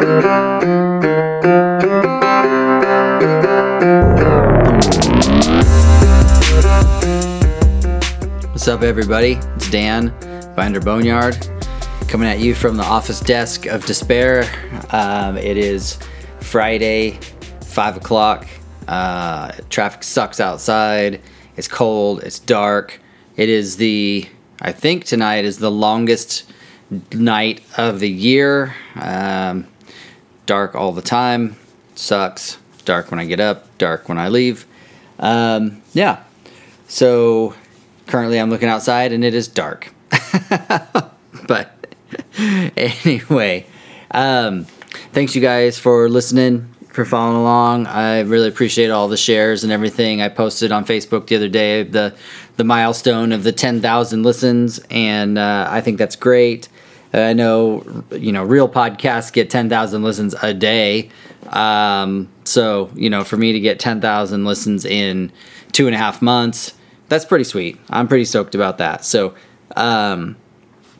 What's up, everybody? It's Dan Binder Boneyard coming at you from the office desk of despair. Um, it is Friday, 5 o'clock. Uh, traffic sucks outside. It's cold. It's dark. It is the, I think tonight is the longest night of the year. Um, dark all the time. Sucks. Dark when I get up, dark when I leave. Um, yeah. So currently I'm looking outside and it is dark. but anyway, um, thanks you guys for listening, for following along. I really appreciate all the shares and everything. I posted on Facebook the other day the the milestone of the 10,000 listens, and uh, I think that's great. I know, you know, real podcasts get 10,000 listens a day. Um, so, you know, for me to get 10,000 listens in two and a half months, that's pretty sweet. I'm pretty stoked about that. So, um,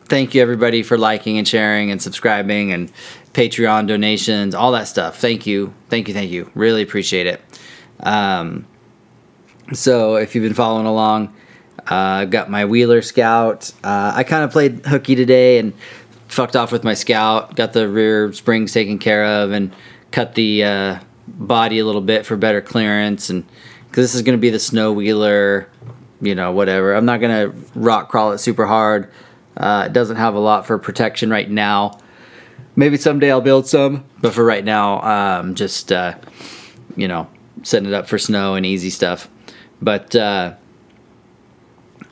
thank you everybody for liking and sharing and subscribing and Patreon donations, all that stuff. Thank you, thank you, thank you. Really appreciate it. Um, so, if you've been following along, uh, I've got my Wheeler Scout. Uh, I kind of played hooky today and fucked off with my Scout. Got the rear springs taken care of and cut the uh, body a little bit for better clearance and because this is going to be the snow wheeler you know, whatever. I'm not gonna rock crawl it super hard. Uh, it doesn't have a lot for protection right now. Maybe someday I'll build some, but for right now, um, just uh, you know, setting it up for snow and easy stuff. But uh,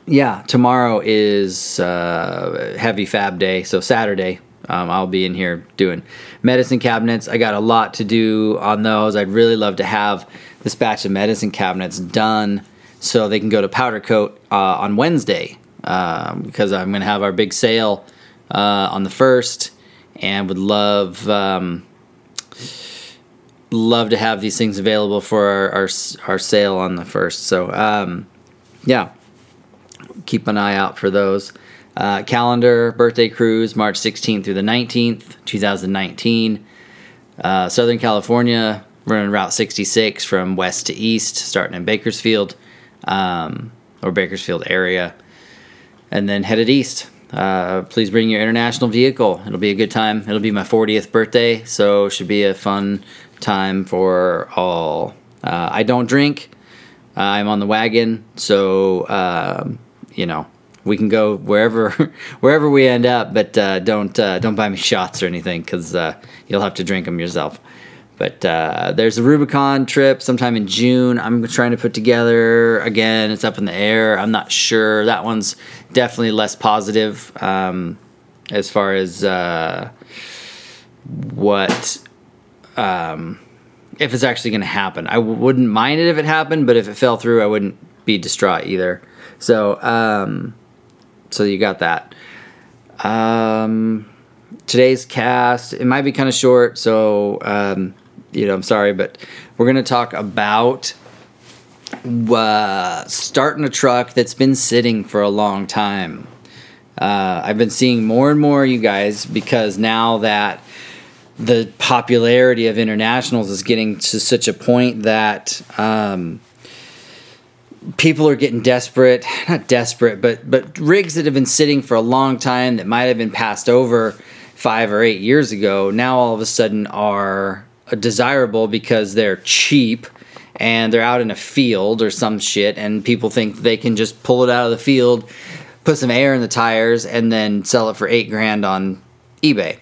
yeah, tomorrow is uh, heavy fab day, so Saturday. Um, I'll be in here doing medicine cabinets. I got a lot to do on those. I'd really love to have this batch of medicine cabinets done so they can go to powder coat uh, on Wednesday um, because I'm going to have our big sale uh, on the first, and would love um, love to have these things available for our our, our sale on the first. So um, yeah, keep an eye out for those. Uh, calendar birthday cruise March 16th through the 19th, 2019. Uh, Southern California running Route 66 from west to east, starting in Bakersfield um, or Bakersfield area, and then headed east. Uh, please bring your international vehicle. It'll be a good time. It'll be my 40th birthday, so should be a fun time for all. Uh, I don't drink. I'm on the wagon, so um, you know we can go wherever wherever we end up, but uh, don't uh, don't buy me shots or anything because uh, you'll have to drink them yourself. But uh, there's a Rubicon trip sometime in June. I'm trying to put together. Again, it's up in the air. I'm not sure. That one's definitely less positive um, as far as uh, what um, if it's actually going to happen. I w- wouldn't mind it if it happened, but if it fell through, I wouldn't be distraught either. So, um, so you got that. Um, today's cast it might be kind of short, so um, you know, I'm sorry, but we're going to talk about uh, starting a truck that's been sitting for a long time. Uh, I've been seeing more and more, you guys, because now that the popularity of internationals is getting to such a point that um, people are getting desperate not desperate but but rigs that have been sitting for a long time that might have been passed over five or eight years ago now all of a sudden are desirable because they're cheap and they're out in a field or some shit and people think they can just pull it out of the field put some air in the tires and then sell it for eight grand on ebay.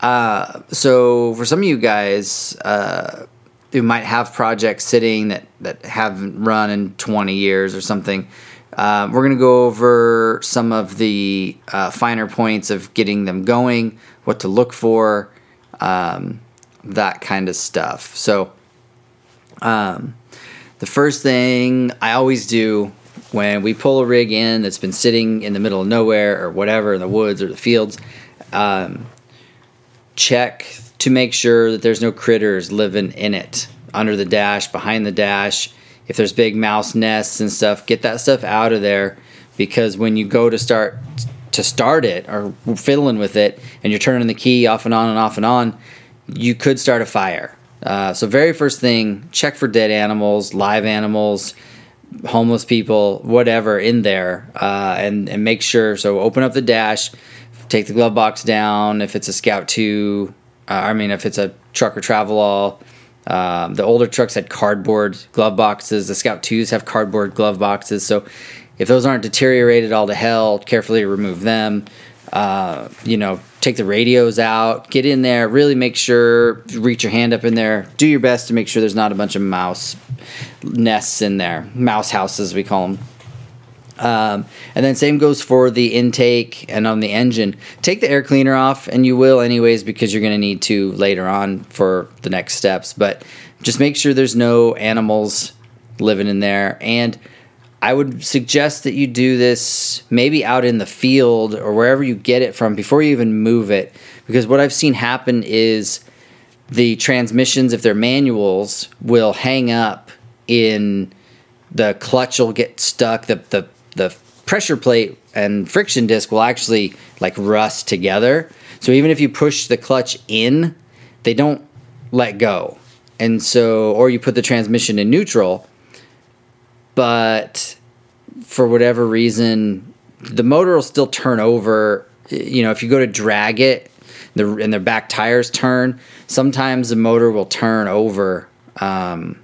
Uh, so for some of you guys uh, who might have projects sitting that, that haven't run in 20 years or something uh, we're going to go over some of the uh, finer points of getting them going what to look for um, that kind of stuff. So, um, the first thing I always do when we pull a rig in that's been sitting in the middle of nowhere or whatever in the woods or the fields, um, check to make sure that there's no critters living in it under the dash, behind the dash. If there's big mouse nests and stuff, get that stuff out of there because when you go to start to start it or fiddling with it and you're turning the key off and on and off and on, you could start a fire. Uh, so, very first thing, check for dead animals, live animals, homeless people, whatever in there, uh, and and make sure. So, open up the dash, take the glove box down. If it's a Scout Two, uh, I mean, if it's a truck or Travelall. Um, the older trucks had cardboard glove boxes. The Scout 2s have cardboard glove boxes. So if those aren't deteriorated all to hell, carefully remove them. Uh, you know, take the radios out, get in there, really make sure, reach your hand up in there, do your best to make sure there's not a bunch of mouse nests in there, mouse houses, we call them. Um, and then same goes for the intake and on the engine. Take the air cleaner off, and you will anyways because you're going to need to later on for the next steps. But just make sure there's no animals living in there. And I would suggest that you do this maybe out in the field or wherever you get it from before you even move it. Because what I've seen happen is the transmissions, if they're manuals, will hang up in the clutch will get stuck. The, the the pressure plate and friction disc will actually like rust together. So even if you push the clutch in, they don't let go. And so, or you put the transmission in neutral, but for whatever reason, the motor will still turn over. You know, if you go to drag it, the and the back tires turn. Sometimes the motor will turn over um,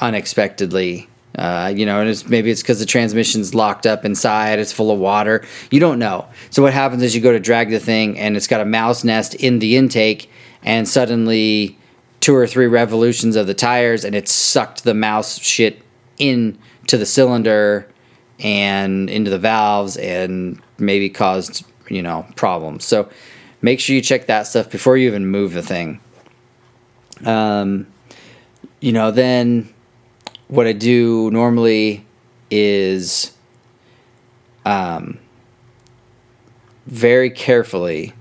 unexpectedly uh, you know, and it's, maybe it's because the transmission's locked up inside, it's full of water. You don't know. So what happens is you go to drag the thing, and it's got a mouse nest in the intake, and suddenly two or three revolutions of the tires, and it sucked the mouse shit into the cylinder and into the valves, and maybe caused you know problems. So make sure you check that stuff before you even move the thing. Um, you know, then what I do normally is um, very carefully.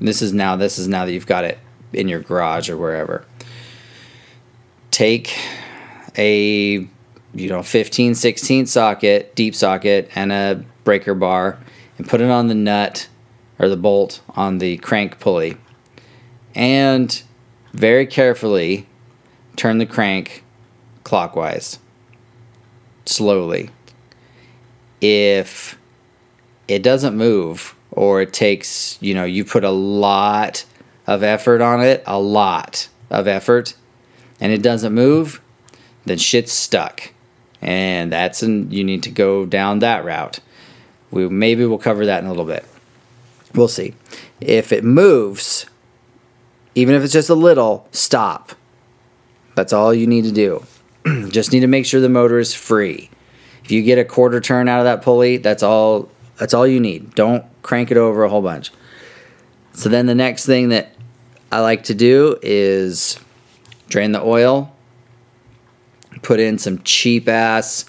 This is now. This is now that you've got it in your garage or wherever. Take a you know 15 16 socket deep socket and a breaker bar and put it on the nut or the bolt on the crank pulley and very carefully turn the crank clockwise slowly. If it doesn't move or it takes, you know, you put a lot of effort on it, a lot of effort, and it doesn't move, then shit's stuck. And that's an, you need to go down that route. We maybe we'll cover that in a little bit. We'll see. If it moves, even if it's just a little, stop. That's all you need to do. just need to make sure the motor is free. If you get a quarter turn out of that pulley, that's all that's all you need. Don't crank it over a whole bunch. So then the next thing that I like to do is drain the oil, put in some cheap ass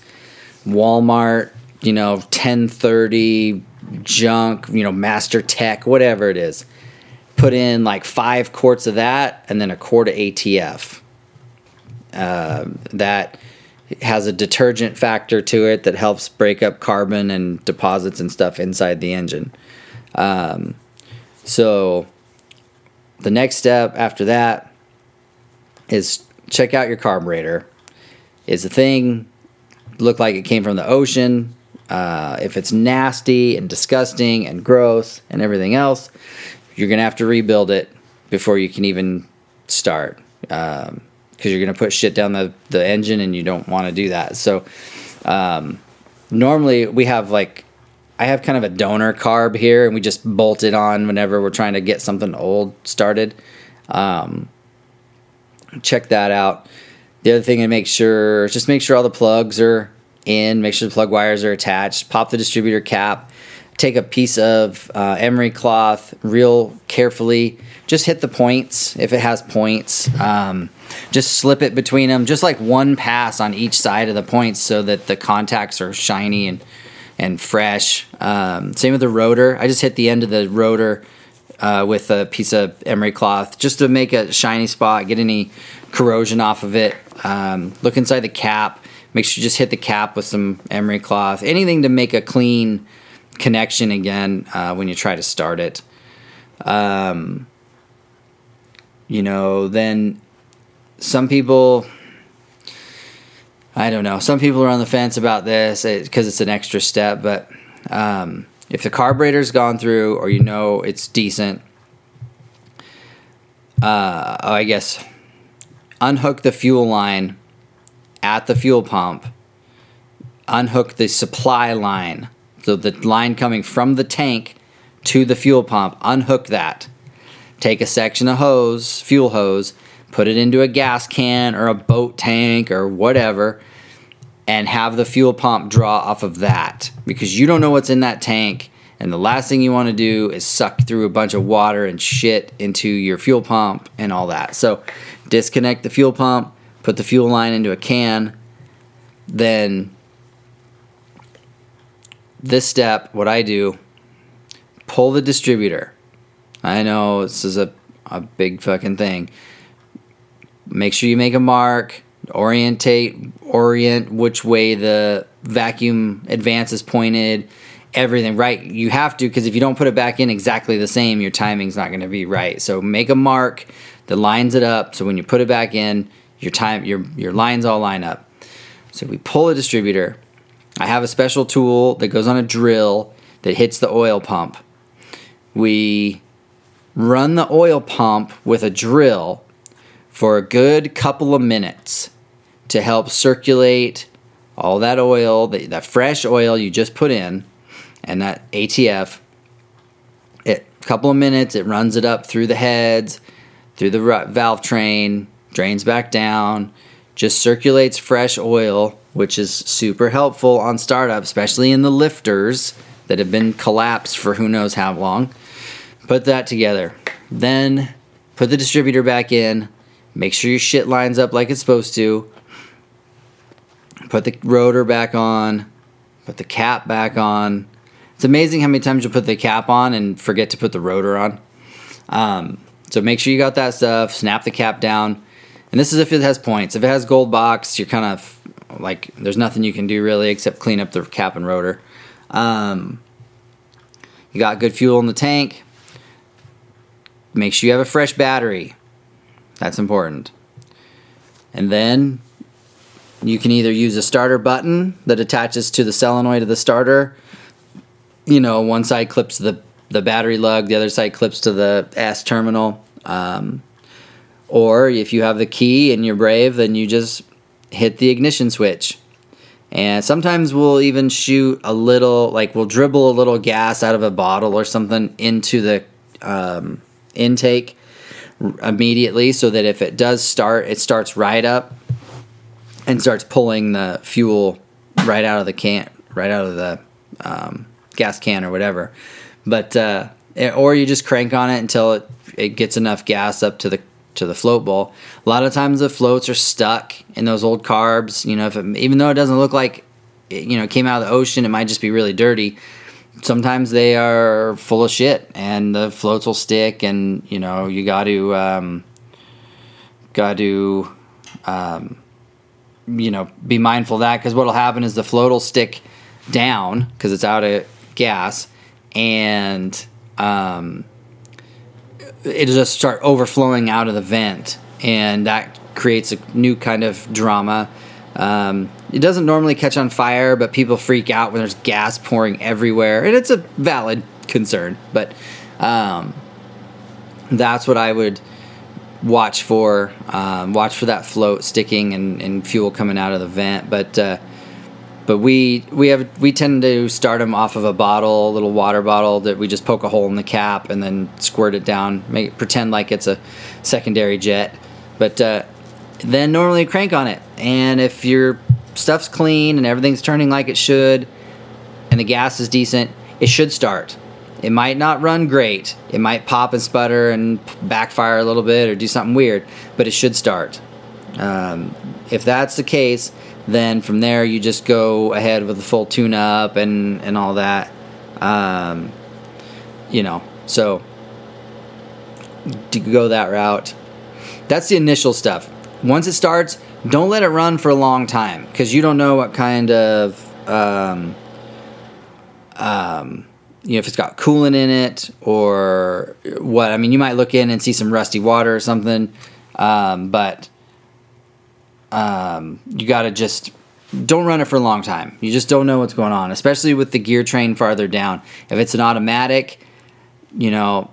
Walmart, you know, 1030 junk, you know, Master Tech, whatever it is. Put in like five quarts of that and then a quart of ATF uh, that has a detergent factor to it that helps break up carbon and deposits and stuff inside the engine. Um, so the next step after that is check out your carburetor. Is the thing look like it came from the ocean? Uh, if it's nasty and disgusting and gross and everything else, you're gonna have to rebuild it before you can even start. Um, because you're going to put shit down the, the engine and you don't want to do that. So um, normally we have like I have kind of a donor carb here and we just bolt it on whenever we're trying to get something old started. Um, check that out. The other thing to make sure, just make sure all the plugs are in, make sure the plug wires are attached, pop the distributor cap, take a piece of uh, emery cloth real carefully, just hit the points if it has points. Um, just slip it between them, just like one pass on each side of the points, so that the contacts are shiny and and fresh. Um, same with the rotor. I just hit the end of the rotor uh, with a piece of emery cloth just to make a shiny spot, get any corrosion off of it. Um, look inside the cap. Make sure you just hit the cap with some emery cloth. Anything to make a clean connection again uh, when you try to start it. Um, you know, then some people I don't know. Some people are on the fence about this because it's an extra step, but um, if the carburetor's gone through or you know it's decent, uh, I guess unhook the fuel line at the fuel pump, unhook the supply line, so the line coming from the tank to the fuel pump, unhook that. Take a section of hose, fuel hose, put it into a gas can or a boat tank or whatever, and have the fuel pump draw off of that because you don't know what's in that tank. And the last thing you want to do is suck through a bunch of water and shit into your fuel pump and all that. So disconnect the fuel pump, put the fuel line into a can, then this step, what I do, pull the distributor. I know this is a, a big fucking thing. Make sure you make a mark orientate orient which way the vacuum advance is pointed everything right? You have to because if you don't put it back in exactly the same your timing's not going to be right. So make a mark that lines it up so when you put it back in your time your your lines all line up. So we pull a distributor i have a special tool that goes on a drill that hits the oil pump we run the oil pump with a drill for a good couple of minutes to help circulate all that oil, the, that fresh oil you just put in, and that ATF. It a couple of minutes, it runs it up through the heads, through the valve train, drains back down, just circulates fresh oil, which is super helpful on startup, especially in the lifters that have been collapsed for who knows how long. Put that together. Then put the distributor back in, Make sure your shit lines up like it's supposed to. Put the rotor back on. Put the cap back on. It's amazing how many times you put the cap on and forget to put the rotor on. Um, so make sure you got that stuff. Snap the cap down. And this is if it has points. If it has gold box, you're kind of like there's nothing you can do really except clean up the cap and rotor. Um, you got good fuel in the tank. Make sure you have a fresh battery. That's important. And then you can either use a starter button that attaches to the solenoid of the starter. You know, one side clips the, the battery lug, the other side clips to the S terminal. Um, or if you have the key and you're brave, then you just hit the ignition switch. And sometimes we'll even shoot a little, like we'll dribble a little gas out of a bottle or something into the um, intake immediately so that if it does start, it starts right up and starts pulling the fuel right out of the can, right out of the um, gas can or whatever. But uh, or you just crank on it until it it gets enough gas up to the to the float bowl. A lot of times the floats are stuck in those old carbs. You know, if it, even though it doesn't look like it, you know it came out of the ocean, it might just be really dirty sometimes they are full of shit and the floats will stick and you know you got to um, got to um, you know be mindful of that because what'll happen is the float will stick down because it's out of gas and um, it'll just start overflowing out of the vent and that creates a new kind of drama um, it doesn't normally catch on fire, but people freak out when there's gas pouring everywhere, and it's a valid concern. But um, that's what I would watch for. Um, watch for that float sticking and, and, fuel coming out of the vent. But uh, but we we have we tend to start them off of a bottle, a little water bottle that we just poke a hole in the cap and then squirt it down. Make pretend like it's a secondary jet. But uh, then normally crank on it. And if your stuff's clean and everything's turning like it should, and the gas is decent, it should start. It might not run great. It might pop and sputter and backfire a little bit or do something weird, but it should start. Um, if that's the case, then from there you just go ahead with the full tune up and, and all that. Um, you know, so to go that route. That's the initial stuff once it starts, don't let it run for a long time because you don't know what kind of um, um, you know if it's got coolant in it or what. I mean, you might look in and see some rusty water or something, um, but um, you got to just don't run it for a long time. You just don't know what's going on, especially with the gear train farther down. If it's an automatic, you know,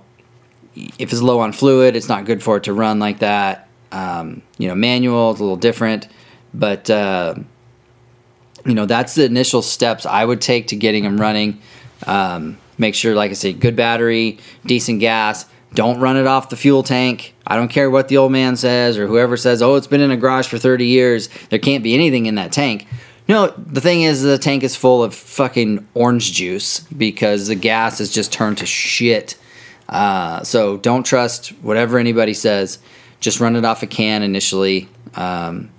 if it's low on fluid, it's not good for it to run like that. Um, you know, manual, it's a little different, but uh, you know, that's the initial steps I would take to getting them running. Um, make sure, like I say, good battery, decent gas. Don't run it off the fuel tank. I don't care what the old man says or whoever says, oh, it's been in a garage for 30 years. There can't be anything in that tank. No, the thing is, the tank is full of fucking orange juice because the gas has just turned to shit. Uh, so don't trust whatever anybody says. Just run it off a can initially, um,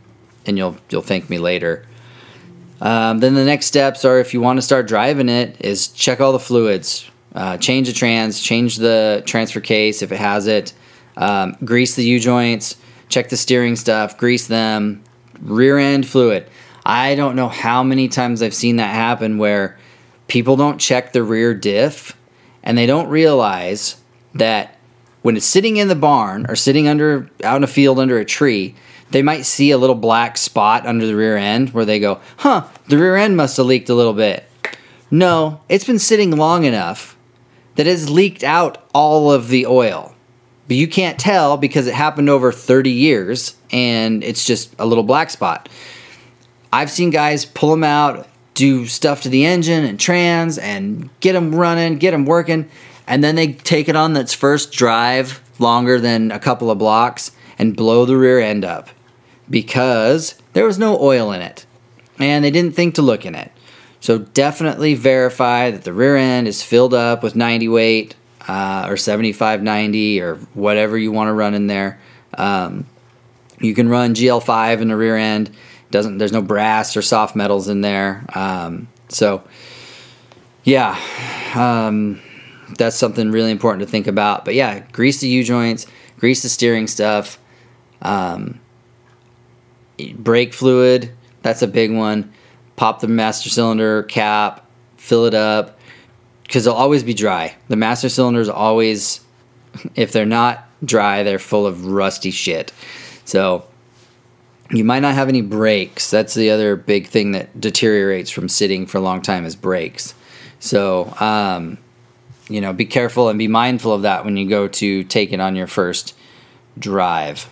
and you'll you'll thank me later. Um, then the next steps are if you want to start driving it, is check all the fluids, uh, change the trans, change the transfer case if it has it, um, grease the U joints, check the steering stuff, grease them, rear end fluid. I don't know how many times I've seen that happen where people don't check the rear diff and they don't realize that when it's sitting in the barn or sitting under out in a field under a tree, they might see a little black spot under the rear end where they go, huh, the rear end must have leaked a little bit. No, it's been sitting long enough that has leaked out all of the oil. But you can't tell because it happened over 30 years and it's just a little black spot. I've seen guys pull them out, do stuff to the engine and trans and get them running, get them working, and then they take it on its first drive longer than a couple of blocks and blow the rear end up because there was no oil in it and they didn't think to look in it. So definitely verify that the rear end is filled up with 90 weight uh, or 75 90 or whatever you want to run in there. Um, you can run GL5 in the rear end. Doesn't there's no brass or soft metals in there. Um, so yeah, um, that's something really important to think about. But yeah, grease the U joints, grease the steering stuff. Um, brake fluid, that's a big one. Pop the master cylinder cap, fill it up, because they'll always be dry. The master cylinders always, if they're not dry, they're full of rusty shit. So you might not have any brakes. That's the other big thing that deteriorates from sitting for a long time is brakes. So, um, you know, be careful and be mindful of that when you go to take it on your first drive.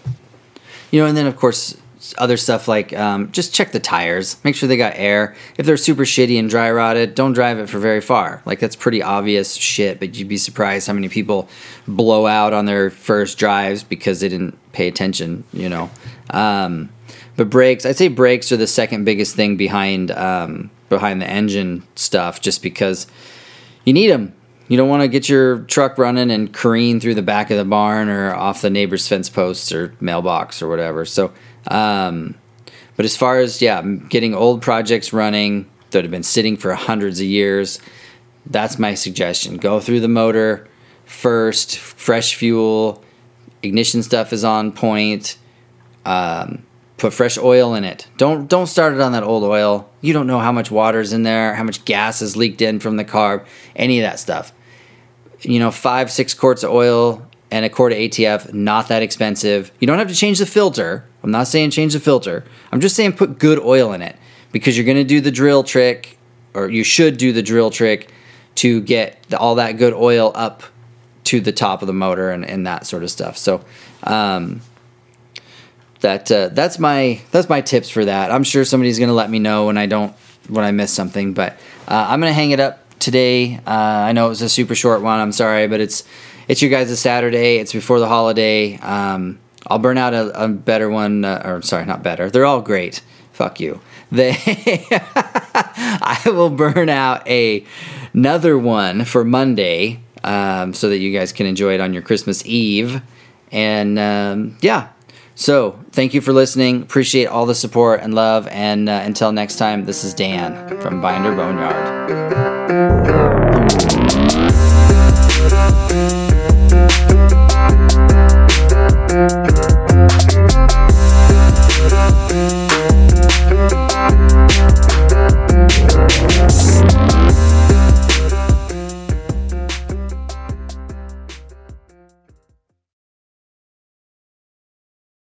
You know, and then of course other stuff like um, just check the tires, make sure they got air. If they're super shitty and dry rotted, don't drive it for very far. Like that's pretty obvious shit, but you'd be surprised how many people blow out on their first drives because they didn't pay attention. You know, um, but brakes, I'd say brakes are the second biggest thing behind um, behind the engine stuff, just because you need them. You don't want to get your truck running and careen through the back of the barn or off the neighbor's fence posts or mailbox or whatever. So um, but as far as yeah, getting old projects running that have been sitting for hundreds of years, that's my suggestion. Go through the motor first, fresh fuel, ignition stuff is on point. Um, put fresh oil in it. Don't don't start it on that old oil. You don't know how much water's in there, how much gas is leaked in from the carb, any of that stuff. You know, five six quarts of oil and a quart of ATF, not that expensive. You don't have to change the filter. I'm not saying change the filter. I'm just saying put good oil in it because you're going to do the drill trick, or you should do the drill trick to get the, all that good oil up to the top of the motor and, and that sort of stuff. So, um, that uh, that's my that's my tips for that. I'm sure somebody's going to let me know when I don't when I miss something, but uh, I'm going to hang it up today. Uh, I know it was a super short one. I'm sorry, but it's it's your guys' Saturday. It's before the holiday. Um, I'll burn out a, a better one, uh, or sorry, not better. They're all great. Fuck you. They, I will burn out a another one for Monday, um, so that you guys can enjoy it on your Christmas Eve. And um, yeah, so thank you for listening. Appreciate all the support and love. And uh, until next time, this is Dan from Binder Boneyard.